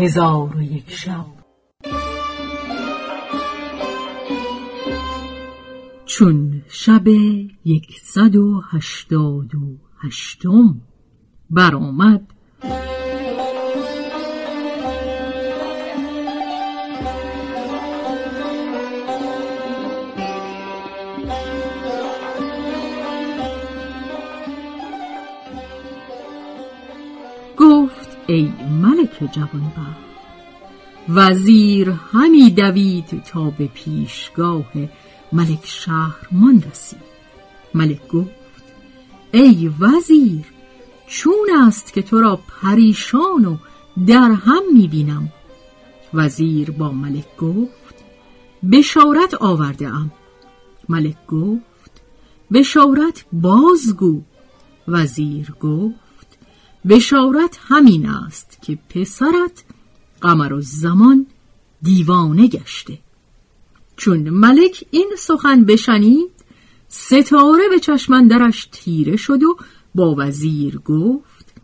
هزار و یک شب. چون شب یکصد و هشتاد و هشتم برآمد ای ملک جوانبخت. وزیر همی دوید تا به پیشگاه ملک شهرمان رسید. ملک گفت ای وزیر چون است که تو را پریشان و در هم می‌بینم وزیر با ملک گفت بشارت آورده ام. ملک گفت بشارت بازگو. وزیر گفت بشارت همین است که پسرت قمر و زمان دیوانه گشته. چون ملک این سخن بشنید ستاره به چشمندرش تیره شد و با وزیر گفت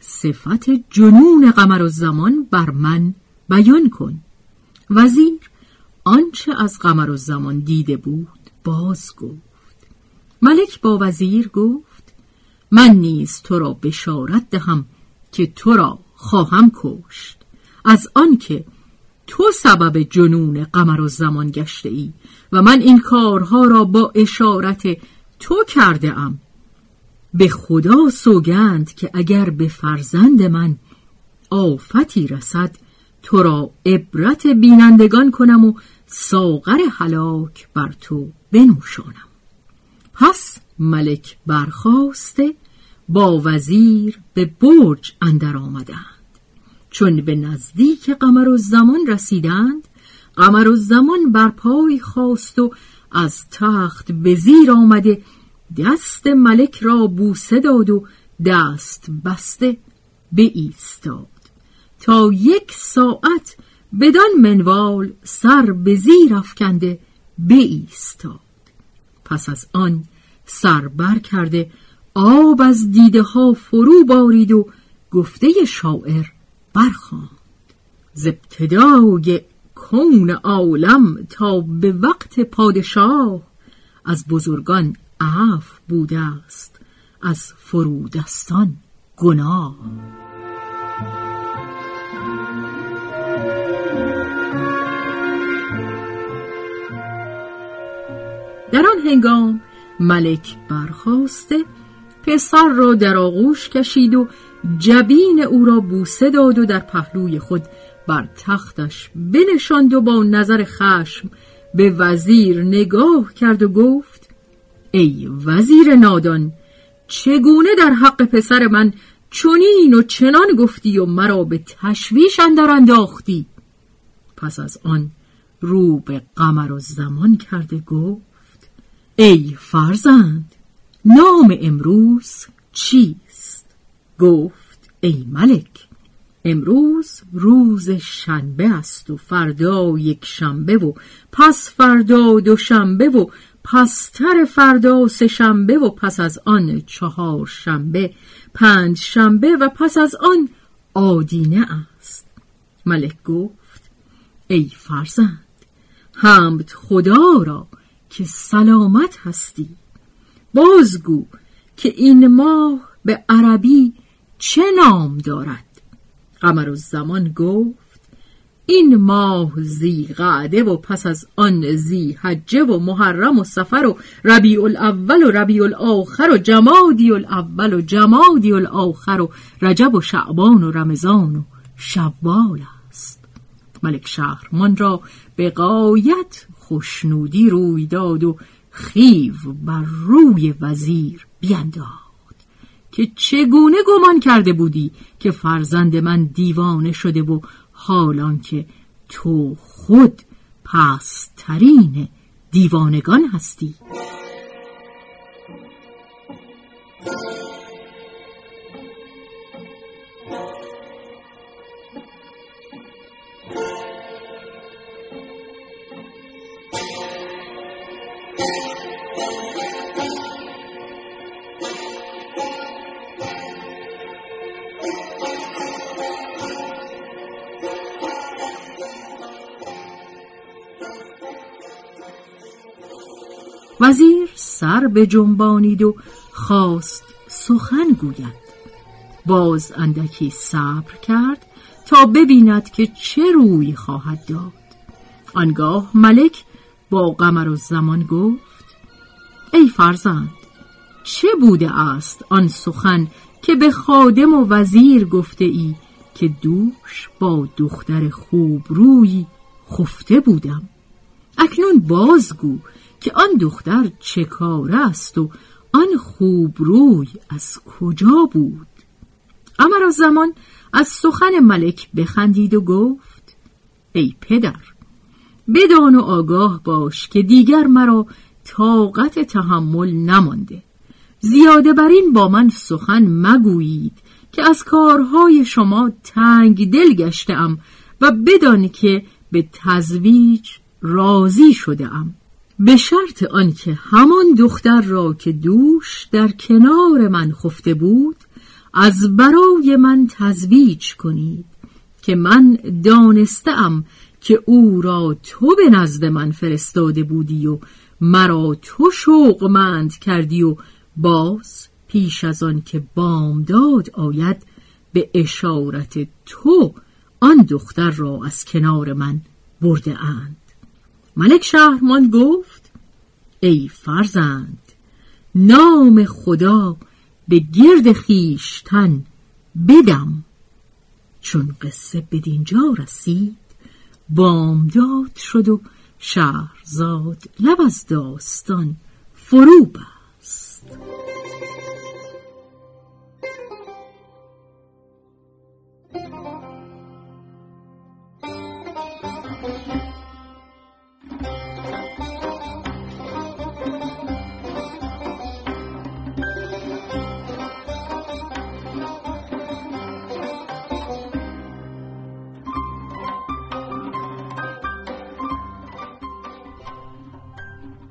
صفت جنون قمر و زمان بر من بیان کن. وزیر آنچه از قمر و زمان دیده بود باز گفت. ملک با وزیر گفت من نیز تو را بشارت دهم که تو را خواهم کشت. از آنکه تو سبب جنون قمر و زمان گشته ای و من این کارها را با اشارت تو کرده ام. به خدا سوگند که اگر به فرزند من آفتی رسد تو را عبرت بینندگان کنم و ساغر هلاک بر تو بنوشانم. پس ملک برخواسته با وزیر به برج اندر آمدند. چون به نزدیک قمر و زمان رسیدند قمر و زمان بر پای خواست و از تخت به زیر آمده دست ملک را بوسه داد و دست بسته به ایستاد. تا یک ساعت بدان منوال سر به زیر افکنده به ایستاد. پس از آن سر بر کرده آب از دیده ها فرو بارید و گفته شاعر برخواند. ز ابتدای کون عالم تا به وقت پادشاه از بزرگان عفو بوده است از فرودستان گناه. در آن هنگام ملک برخواسته پسر را در آغوش کشید و جبین او را بوسه داد و در پهلوی خود بر تختش بنشاند و با نظر خشم به وزیر نگاه کرد و گفت ای وزیر نادان چگونه در حق پسر من چنین و چنان گفتی و مرا به تشویش اندر انداختی؟ پس از آن رو به قمر و زمان کرده گفت ای فرزند نام امروز چیست؟ گفت ای ملک امروز روز شنبه است و فردا یک شنبه و پس فردا دو شنبه و پستر فردا سه شنبه و پس از آن چهار شنبه پنج شنبه و پس از آن آدینه است. ملک گفت ای فرزند حمد خدا را که سلامت هستی. بازگو که این ماه به عربی چه نام دارد؟ قمر الزمان گفت این ماه زی قعده و پس از آن زی حجه و محرم و سفر و ربیع الاول و ربیع الاخر و جمادی الاول و جمادی الاخر و رجب و شعبان و رمضان و شوال است. ملک شهرمان را به قایت خوشنودی روی داد و خیو بر روی وزیر بینداخت که چگونه گمان کرده بودی که فرزند من دیوانه شده و حالان که تو خود پسترین دیوانگان هستی؟ وزیر سر به جنبانید و خواست سخن گوید. باز اندکی صبر کرد تا ببیند که چه روی خواهد داد. آنگاه ملک با قمر و زمان گفت ای فرزند چه بوده است آن سخن که به خادم و وزیر گفته ای که دوش با دختر خوب روی خفته بودم. اکنون بازگو که آن دختر چه کار است و آن خوب روی از کجا بود. امر زمان از سخن ملک بخندید و گفت ای پدر بدان و آگاه باش که دیگر مرا طاقت تحمل نمانده. زیاده بر این با من سخن مگویید که از کارهای شما تنگ دل گشتم و بدانی که به تزویج راضی شده ام به شرط آنکه همان دختر را که دوش در کنار من خفته بود از برای من تزویج کنید که من دانستم که او را تو به نزد من فرستاده بودی و مرا تو شوقمند کردی و باز پیش از آن که بامداد آید به اشارت تو آن دختر را از کنار من برده اند ملک شهرمان گفت ای فرزند نام خدا به گرد خیشتن بدم. چون قصه به دینجا رسید بامداد شد و شهرزاد لب از داستان فرو بست.